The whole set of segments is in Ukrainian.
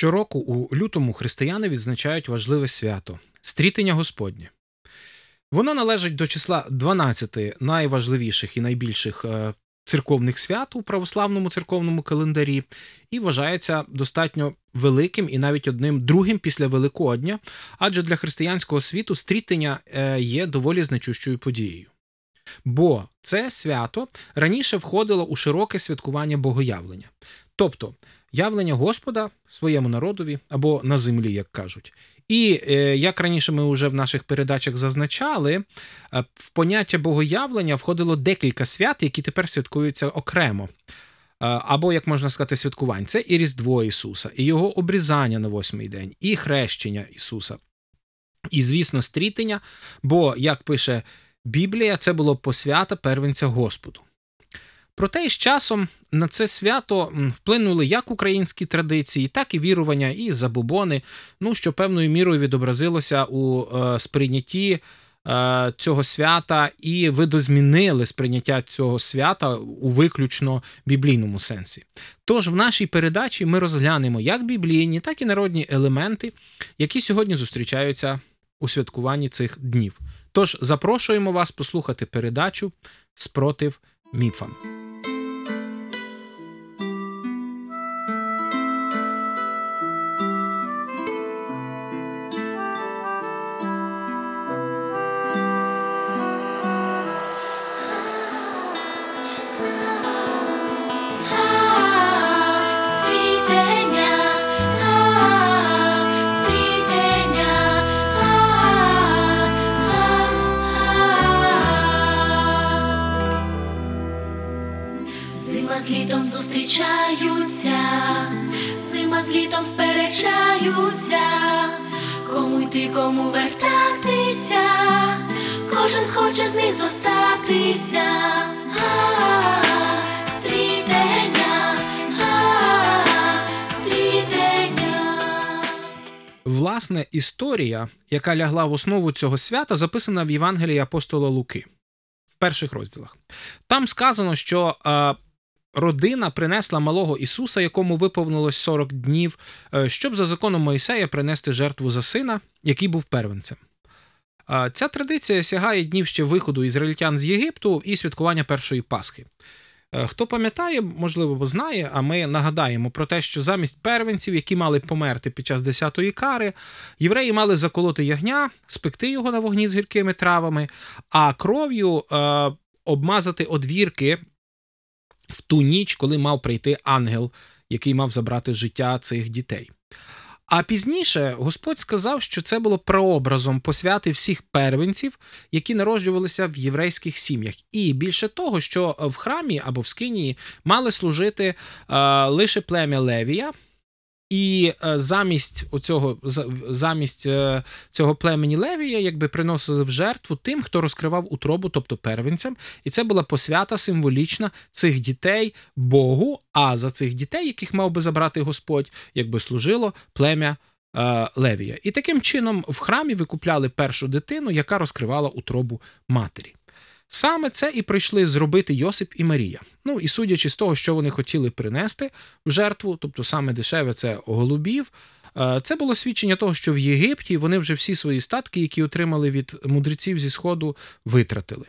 Щороку у лютому християни відзначають важливе свято стрітення Господнє. Воно належить до числа 12 найважливіших і найбільших е, церковних свят у православному церковному календарі і вважається достатньо великим і навіть одним другим після Великодня, адже для християнського світу стрітення е, є доволі значущою подією. Бо це свято раніше входило у широке святкування богоявлення, тобто явлення Господа своєму народові або на землі, як кажуть. І е, як раніше ми вже в наших передачах зазначали, е, в поняття богоявлення входило декілька свят, які тепер святкуються окремо. Е, або, як можна сказати, святкувань. Це і Різдво Ісуса, і Його обрізання на восьмий день, і хрещення Ісуса. І, звісно, стрітення, бо, як пише Біблія, це було посвята первенця Господу. Проте з часом на це свято вплинули як українські традиції, так і вірування, і забобони, ну що певною мірою відобразилося у е, сприйнятті е, цього свята, і видозмінили сприйняття цього свята у виключно біблійному сенсі. Тож в нашій передачі ми розглянемо як біблійні, так і народні елементи, які сьогодні зустрічаються у святкуванні цих днів. Тож запрошуємо вас послухати передачу спротив міфам. Власне, історія, яка лягла в основу цього свята, записана в Євангелії апостола Луки в перших розділах. Там сказано, що. Е, родина принесла малого Ісуса, якому виповнилось 40 днів, е, щоб за законом Моїсея принести жертву за сина, який був первенцем. Ця традиція сягає днів ще виходу ізраїльтян з Єгипту і святкування першої Пасхи. Е, хто пам'ятає, можливо, знає, а ми нагадаємо про те, що замість первенців, які мали померти під час десятої кари, євреї мали заколоти ягня, спекти його на вогні з гіркими травами, а кров'ю е, обмазати одвірки в ту ніч, коли мав прийти ангел, який мав забрати життя цих дітей. А пізніше Господь сказав, що це було прообразом посвяти всіх первенців, які народжувалися в єврейських сім'ях, і більше того, що в храмі або в скинії мали служити е, лише плем'я Левія. І е, замість оцього, замість е, цього племені Левія, якби приносили в жертву тим, хто розкривав утробу, тобто первенцям, і це була посвята символічна цих дітей Богу. А за цих дітей, яких мав би забрати Господь, якби служило плем'я е, Левія. І таким чином в храмі викупляли першу дитину, яка розкривала утробу матері. Саме це і прийшли зробити Йосип і Марія. Ну і судячи з того, що вони хотіли принести в жертву, тобто саме дешеве це голубів. Е, це було свідчення того, що в Єгипті вони вже всі свої статки, які отримали від мудреців зі Сходу, витратили.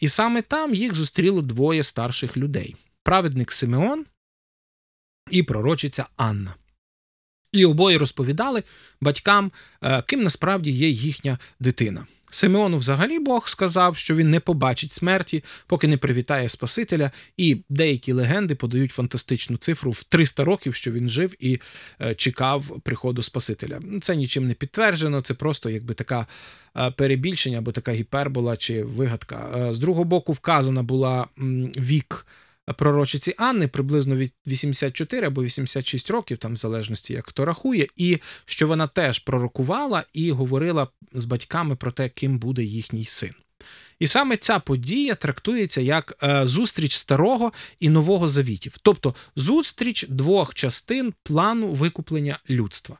І саме там їх зустріло двоє старших людей: праведник Симеон і пророчиця Анна. І обоє розповідали батькам, е, ким насправді є їхня дитина. Симеону взагалі Бог сказав, що він не побачить смерті, поки не привітає Спасителя, і деякі легенди подають фантастичну цифру в 300 років, що він жив і е, чекав приходу Спасителя. Це нічим не підтверджено, це просто якби така е, перебільшення або така гіпербола чи вигадка. Е, з другого боку, вказана була вік пророчиці Анни приблизно 84 або 86 років, там в залежності як хто рахує, і що вона теж пророкувала і говорила з батьками про те, ким буде їхній син. І саме ця подія трактується як е, зустріч старого і нового завітів, тобто зустріч двох частин плану викуплення людства.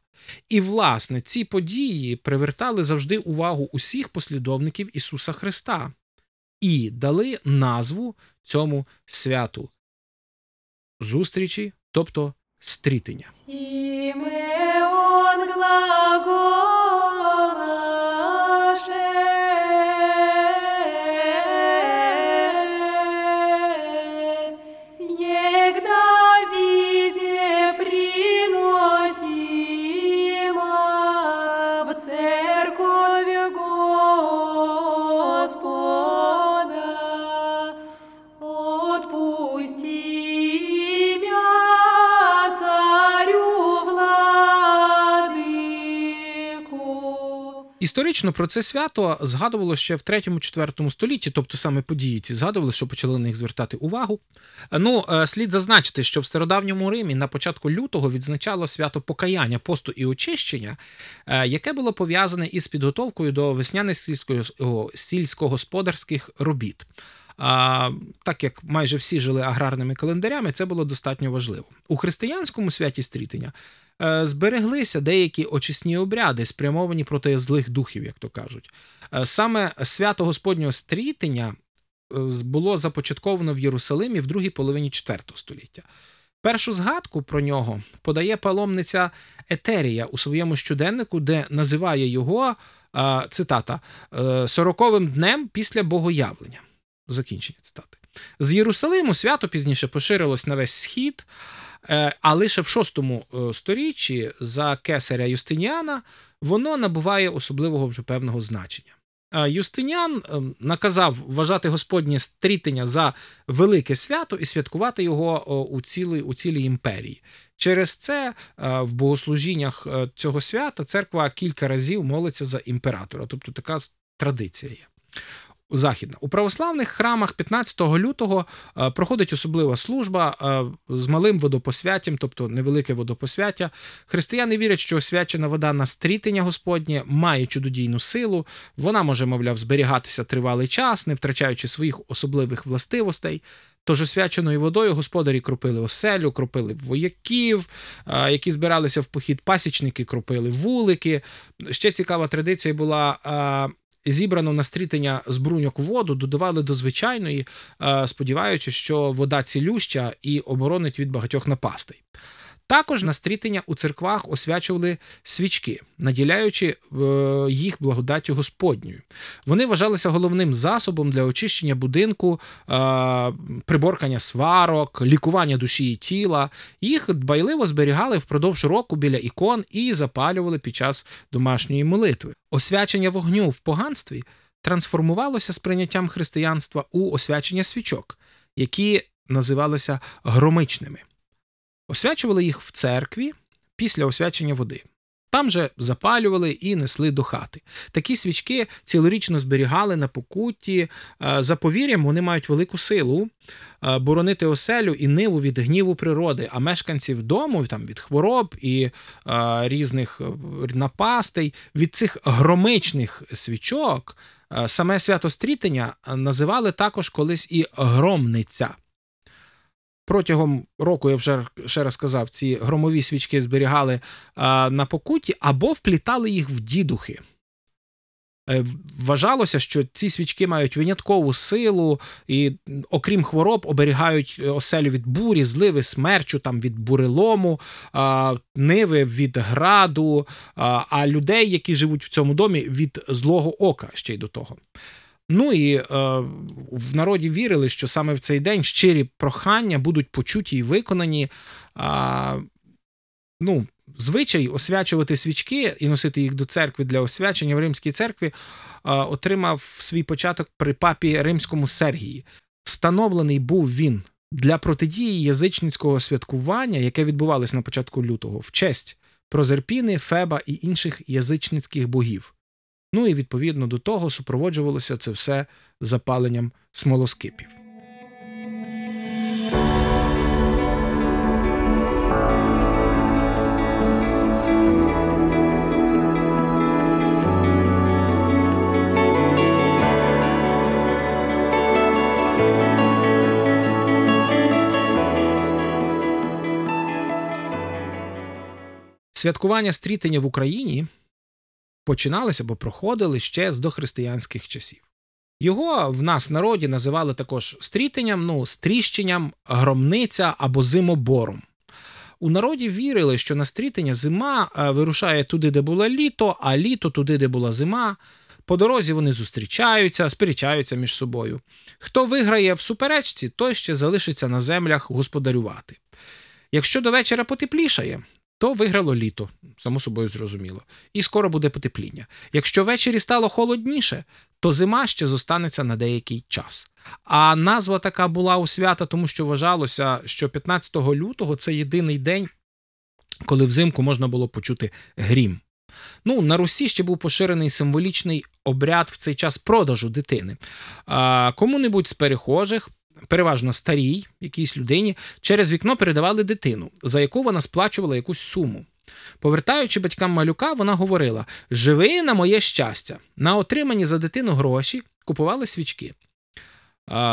І, власне, ці події привертали завжди увагу усіх послідовників Ісуса Христа і дали назву цьому святу зустрічі, тобто стрітення. Історично про це свято згадувало ще в 3-4 столітті, тобто саме події ці згадували, що почали на них звертати увагу. Ну, е, слід зазначити, що в стародавньому Римі на початку лютого відзначало свято покаяння, посту і очищення, е, яке було пов'язане із підготовкою до весняних сільського- сільськогосподарських робіт. Так як майже всі жили аграрними календарями, це було достатньо важливо. У християнському святі стрітення е, збереглися деякі очисні обряди, спрямовані проти злих духів, як то кажуть. Е, Саме свято Господнього стрітення е, було започатковано в Єрусалимі в другій половині IV століття. Першу згадку про нього подає паломниця Етерія у своєму щоденнику, де називає його цитата «е, сороковим днем після богоявлення. Закінчення цитати. З Єрусалиму свято пізніше поширилось на весь схід, е, а лише в VI сторіччі за кесаря Юстиніана воно набуває особливого вже певного значення. Е, Юстиніан е, наказав вважати Господнє стрітення за велике свято і святкувати його у, цілій, у цілій імперії. Через це е, в богослужіннях е, цього свята церква кілька разів молиться за імператора, тобто така традиція є. Західна. У православних храмах 15 лютого е, проходить особлива служба е, з малим водопосвяттям, тобто невелике водопосвяття. Християни вірять, що освячена вода на стрітення Господнє має чудодійну силу. Вона може, мовляв, зберігатися тривалий час, не втрачаючи своїх особливих властивостей. Тож освяченою водою господарі кропили оселю, кропили вояків, е, які збиралися в похід пасічники, кропили вулики. Ще цікава традиція була. Зібрану на стрітення з бруньок воду додавали до звичайної, е, сподіваючись, що вода цілюща і оборонить від багатьох напастей. Також на стрітення у церквах освячували свічки, наділяючи е, їх благодаттю Господньою. Вони вважалися головним засобом для очищення будинку, е, приборкання сварок, лікування душі і тіла. Їх дбайливо зберігали впродовж року біля ікон і запалювали під час домашньої молитви. Освячення вогню в поганстві трансформувалося з прийняттям християнства у освячення свічок, які називалися громичними. Освячували їх в церкві після освячення води. Там же запалювали і несли до хати. Такі свічки цілорічно зберігали на покутті. Е, За повір'ям, вони мають велику силу е, боронити оселю і ниву від гніву природи, а мешканців дому там, від хвороб і е, різних напастей, від цих громичних свічок саме свято стрітення називали також колись і громниця. Протягом року, я вже ще раз сказав, ці громові свічки зберігали на покуті або вплітали їх в дідухи. Е, Вважалося, що ці свічки мають виняткову силу і, окрім хвороб, оберігають е, оселю від бурі, зливи, смерчу, там, від бурелому, ниви від граду, а людей, які живуть в цьому домі, від злого ока ще й до того. Ну і е, в народі вірили, що саме в цей день щирі прохання будуть почуті і виконані. А, ну, звичай освячувати свічки і носити їх до церкви для освячення в Римській церкві е, отримав свій початок при папі Римському Сергії. Встановлений був він для протидії язичницького святкування, яке відбувалось на початку лютого, в честь Прозерпіни, Феба і інших язичницьких богів. Ну і відповідно до того супроводжувалося це все запаленням смолоскипів. Святкування стрітення в Україні починалися або проходили ще з дохристиянських часів. Його в нас в народі називали також стрітенням, ну, стріщенням, громниця або зимобором. У народі вірили, що на стрітення зима е, вирушає туди, де було літо, а літо туди, де була зима. По дорозі вони зустрічаються, сперечаються між собою. Хто виграє в суперечці, той ще залишиться на землях господарювати. Якщо до вечора потеплішає, то виграло літо, само собою зрозуміло, і скоро буде потепління. Якщо ввечері стало холодніше, то зима ще зостанеться на деякий час. А назва така була у свята, тому що вважалося, що 15 лютого це єдиний день, коли взимку можна було почути грім. Ну, на Русі ще був поширений символічний обряд в цей час продажу дитини. А, кому-небудь з перехожих, переважно старій, якійсь людині, через вікно передавали дитину, за яку вона сплачувала якусь суму. Повертаючи батькам малюка, вона говорила: Живи на моє щастя. На отримані за дитину гроші купували свічки.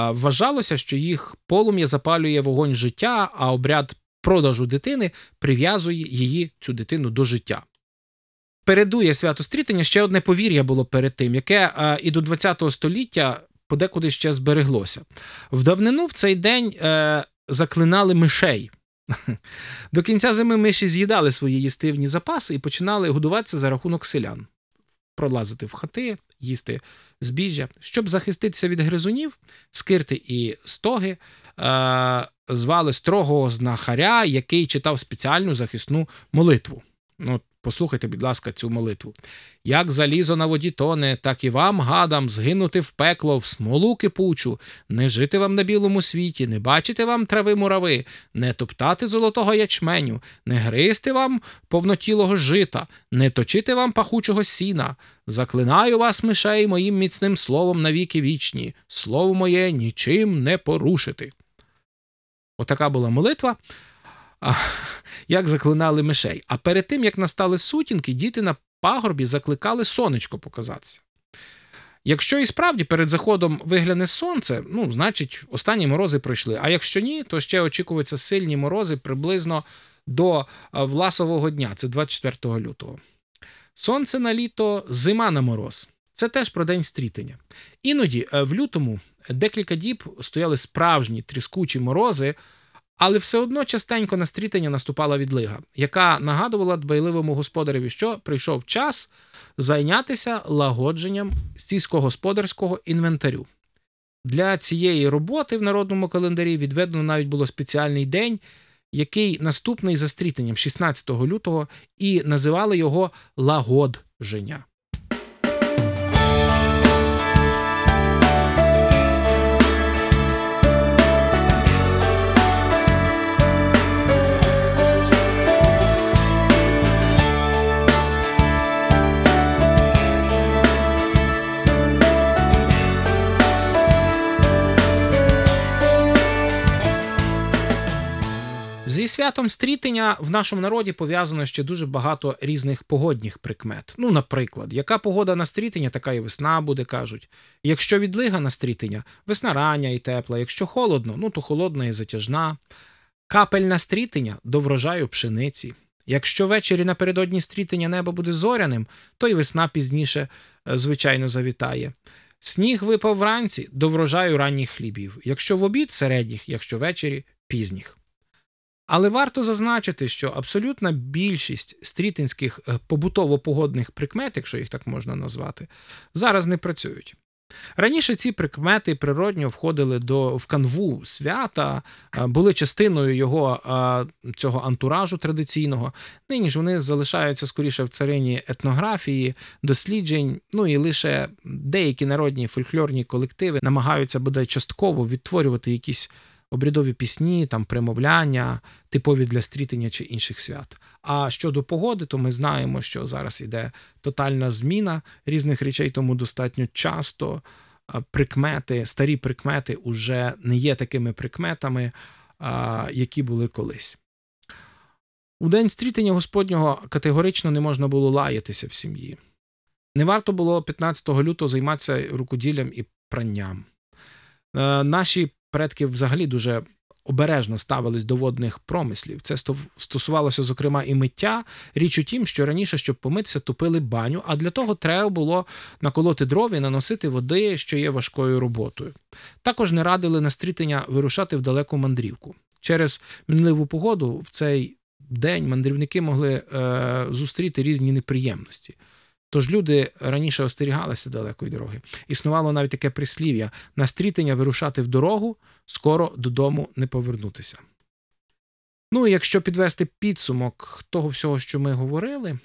Вважалося, що їх полум'я запалює вогонь життя, а обряд продажу дитини прив'язує її, цю дитину, до життя. Передує свято стрітення ще одне повір'я було перед тим, яке і до ХХ століття подекуди ще збереглося. В давнину в цей день е, заклинали мишей. До кінця зими миші з'їдали свої їстивні запаси і починали годуватися за рахунок селян, пролазити в хати, їсти збіжжя. Щоб захиститися від гризунів, скирти і стоги е, звали строгого знахаря, який читав спеціальну захисну молитву. Ну, послухайте, будь ласка, цю молитву. Як залізо на воді тоне, так і вам, гадам, згинути в пекло, в смолу кипучу, не жити вам на білому світі, не бачити вам трави мурави, не топтати золотого ячменю, не гризти вам повнотілого жита, не точити вам пахучого сіна. Заклинаю вас, мишей, моїм міцним словом навіки вічні, слово моє нічим не порушити. Отака була молитва. А, як заклинали мишей. А перед тим, як настали сутінки, діти на пагорбі закликали сонечко показатися. Якщо і справді перед заходом вигляне сонце, ну, значить, останні морози пройшли. А якщо ні, то ще очікуються сильні морози приблизно до Власового дня, це 24 лютого. Сонце на літо, зима на мороз. Це теж про день стрітення. Іноді е, в лютому декілька діб стояли справжні тріскучі морози, але все одно частенько на стрітення наступала відлига, яка нагадувала дбайливому господареві, що прийшов час зайнятися лагодженням сільськогосподарського інвентарю. Для цієї роботи в народному календарі відведено навіть було спеціальний день, який наступний за стрітенням 16 лютого, і називали його лагодження. Зі святом стрітення в нашому народі пов'язано ще дуже багато різних погодних прикмет. Ну, наприклад, яка погода на стрітення, така і весна буде, кажуть. Якщо відлига на стрітення, весна рання і тепла. Якщо холодно, ну то холодна і затяжна. Капель на стрітення до врожаю пшениці. Якщо ввечері напередодні стрітення небо буде зоряним, то й весна пізніше, е, звичайно, завітає. Сніг випав вранці до врожаю ранніх хлібів. Якщо в обід середніх, якщо ввечері пізніх. Але варто зазначити, що абсолютна більшість стрітинських е, побутово-погодних прикмет, якщо їх так можна назвати, зараз не працюють. Раніше ці прикмети природньо входили до в канву свята, е, були частиною його е, цього антуражу традиційного. Нині ж вони залишаються скоріше в царині етнографії, досліджень. Ну і лише деякі народні фольклорні колективи намагаються бодай частково відтворювати якісь обрядові пісні, там примовляння, типові для стрітення чи інших свят. А щодо погоди, то ми знаємо, що зараз іде тотальна зміна різних речей, тому достатньо часто прикмети, старі прикмети уже не є такими прикметами, які були колись. У день стрітення Господнього категорично не можна було лаятися в сім'ї. Не варто було 15 лютого займатися рукоділлям і пранням. Е, Наші предки взагалі дуже обережно ставились до водних промислів. Це стосувалося, зокрема, і миття. Річ у тім, що раніше, щоб помитися, топили баню, а для того треба було наколоти дров і наносити води, що є важкою роботою. Також не радили на стрітення вирушати в далеку мандрівку. Через мінливу погоду в цей день мандрівники могли е, зустріти різні неприємності. Тож люди раніше остерігалися далекої дороги. Існувало навіть таке прислів'я на стрітення вирушати в дорогу, скоро додому не повернутися. Ну і якщо підвести підсумок того всього, що ми говорили,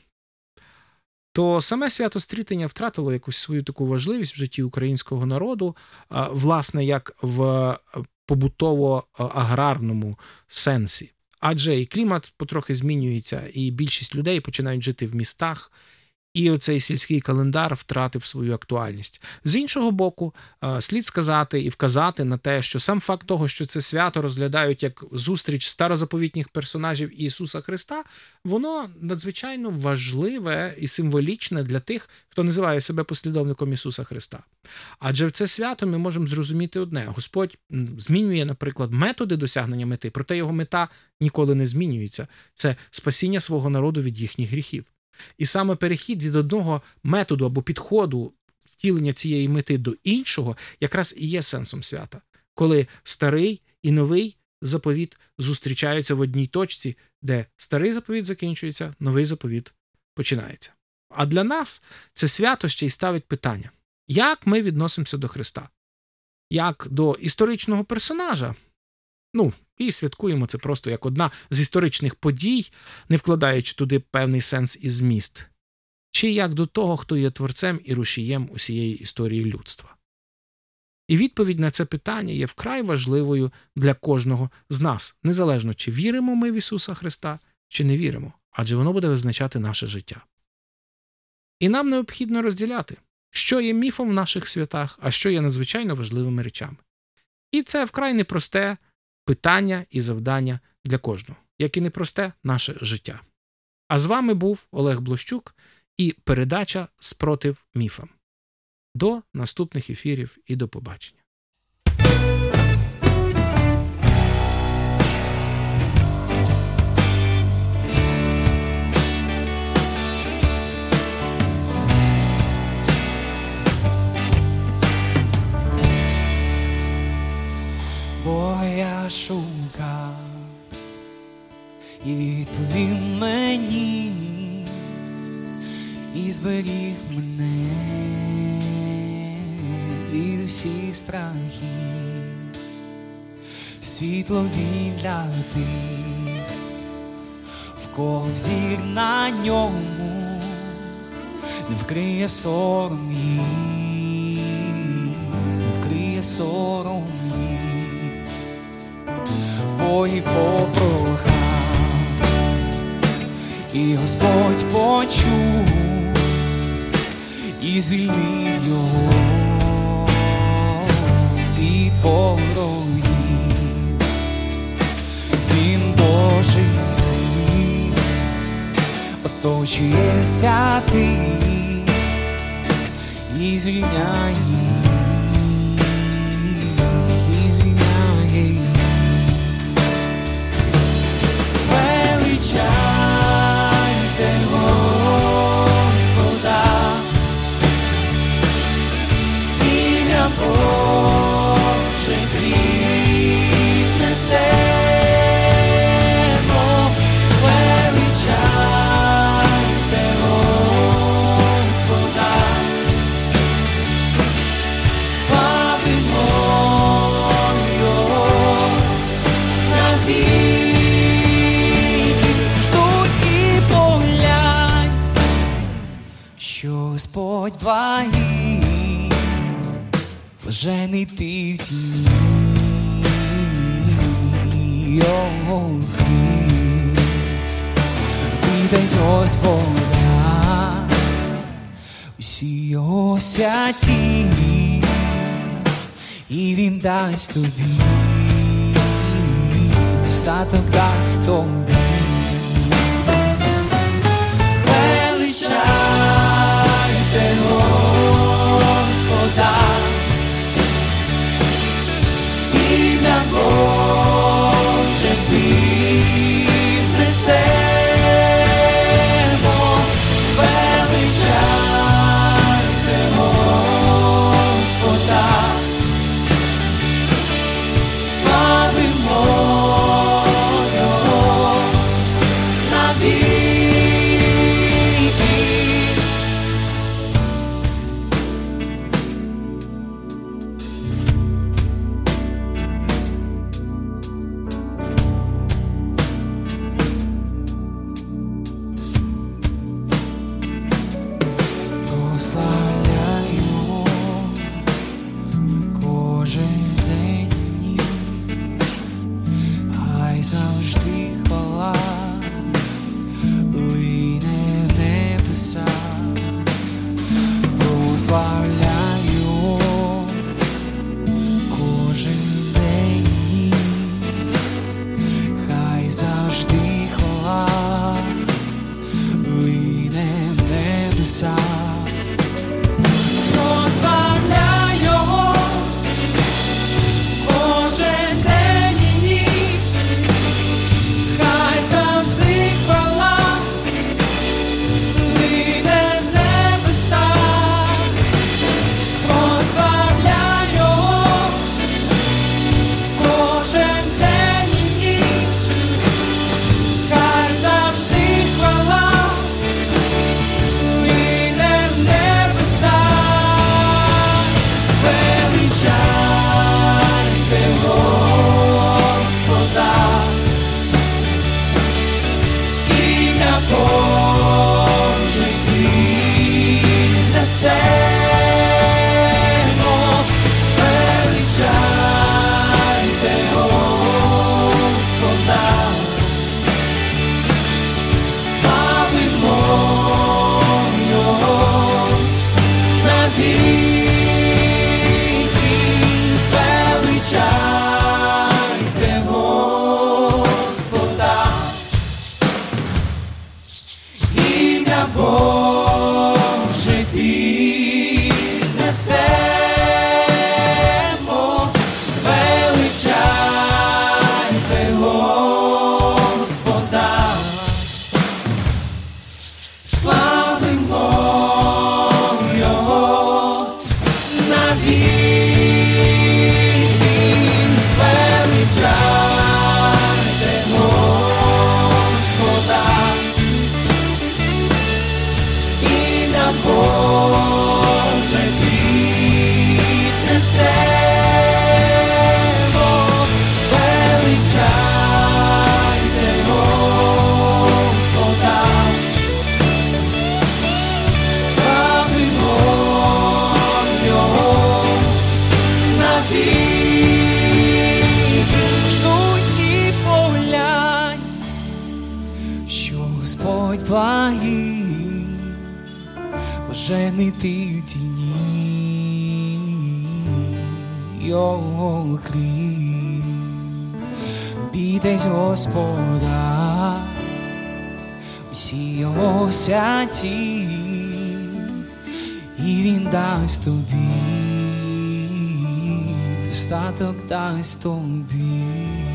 то саме свято стрітення втратило якусь свою таку важливість в житті українського народу, власне, як в е, побутово-аграрному сенсі. Адже і клімат потрохи змінюється, і більшість людей починають жити в містах, і оцей сільський календар втратив свою актуальність. З іншого боку, е, слід сказати і вказати на те, що сам факт того, що це свято розглядають як зустріч старозаповітніх персонажів Ісуса Христа, воно надзвичайно важливе і символічне для тих, хто називає себе послідовником Ісуса Христа. Адже в це свято ми можемо зрозуміти одне: Господь змінює, наприклад, методи досягнення мети, проте його мета ніколи не змінюється. Це спасіння свого народу від їхніх гріхів. І саме перехід від одного методу або підходу втілення цієї мети до іншого якраз і є сенсом свята, коли старий і новий заповіт зустрічаються в одній точці, де старий заповіт закінчується, новий заповіт починається. А для нас це свято ще й ставить питання: як ми відносимося до Христа? Як до історичного персонажа? Ну, і святкуємо це просто як одна з історичних подій, не вкладаючи туди певний сенс і зміст, чи як до того, хто є творцем і рушієм усієї історії людства. І відповідь на це питання є вкрай важливою для кожного з нас, незалежно чи віримо ми в Ісуса Христа, чи не віримо, адже воно буде визначати наше життя. І нам необхідно розділяти, що є міфом в наших святах, а що є надзвичайно важливими речами. І це вкрай непросте питання і завдання для кожного, як і непросте наше життя. А з вами був Олег Блощук і передача Спротив міфам. До наступних ефірів і до побачення. Бо я шукав і відповів мені, і зберіг мене від усіх страхів, світло він для тих, в кого взір на ньому не вкриє сором не вкриє сором бо і попрохав, і Господь почув і звільнив його. Від ворогів. Він Божий син, оточує святий і звільняє блажений ти в тіні його хліб. Віддай з Господа усі його святі, і він дасть тобі, статок дасть say блажений ти в тіні його крив. бійтесь Господа, всі його святі, і він дасть тобі, статок дасть тобі.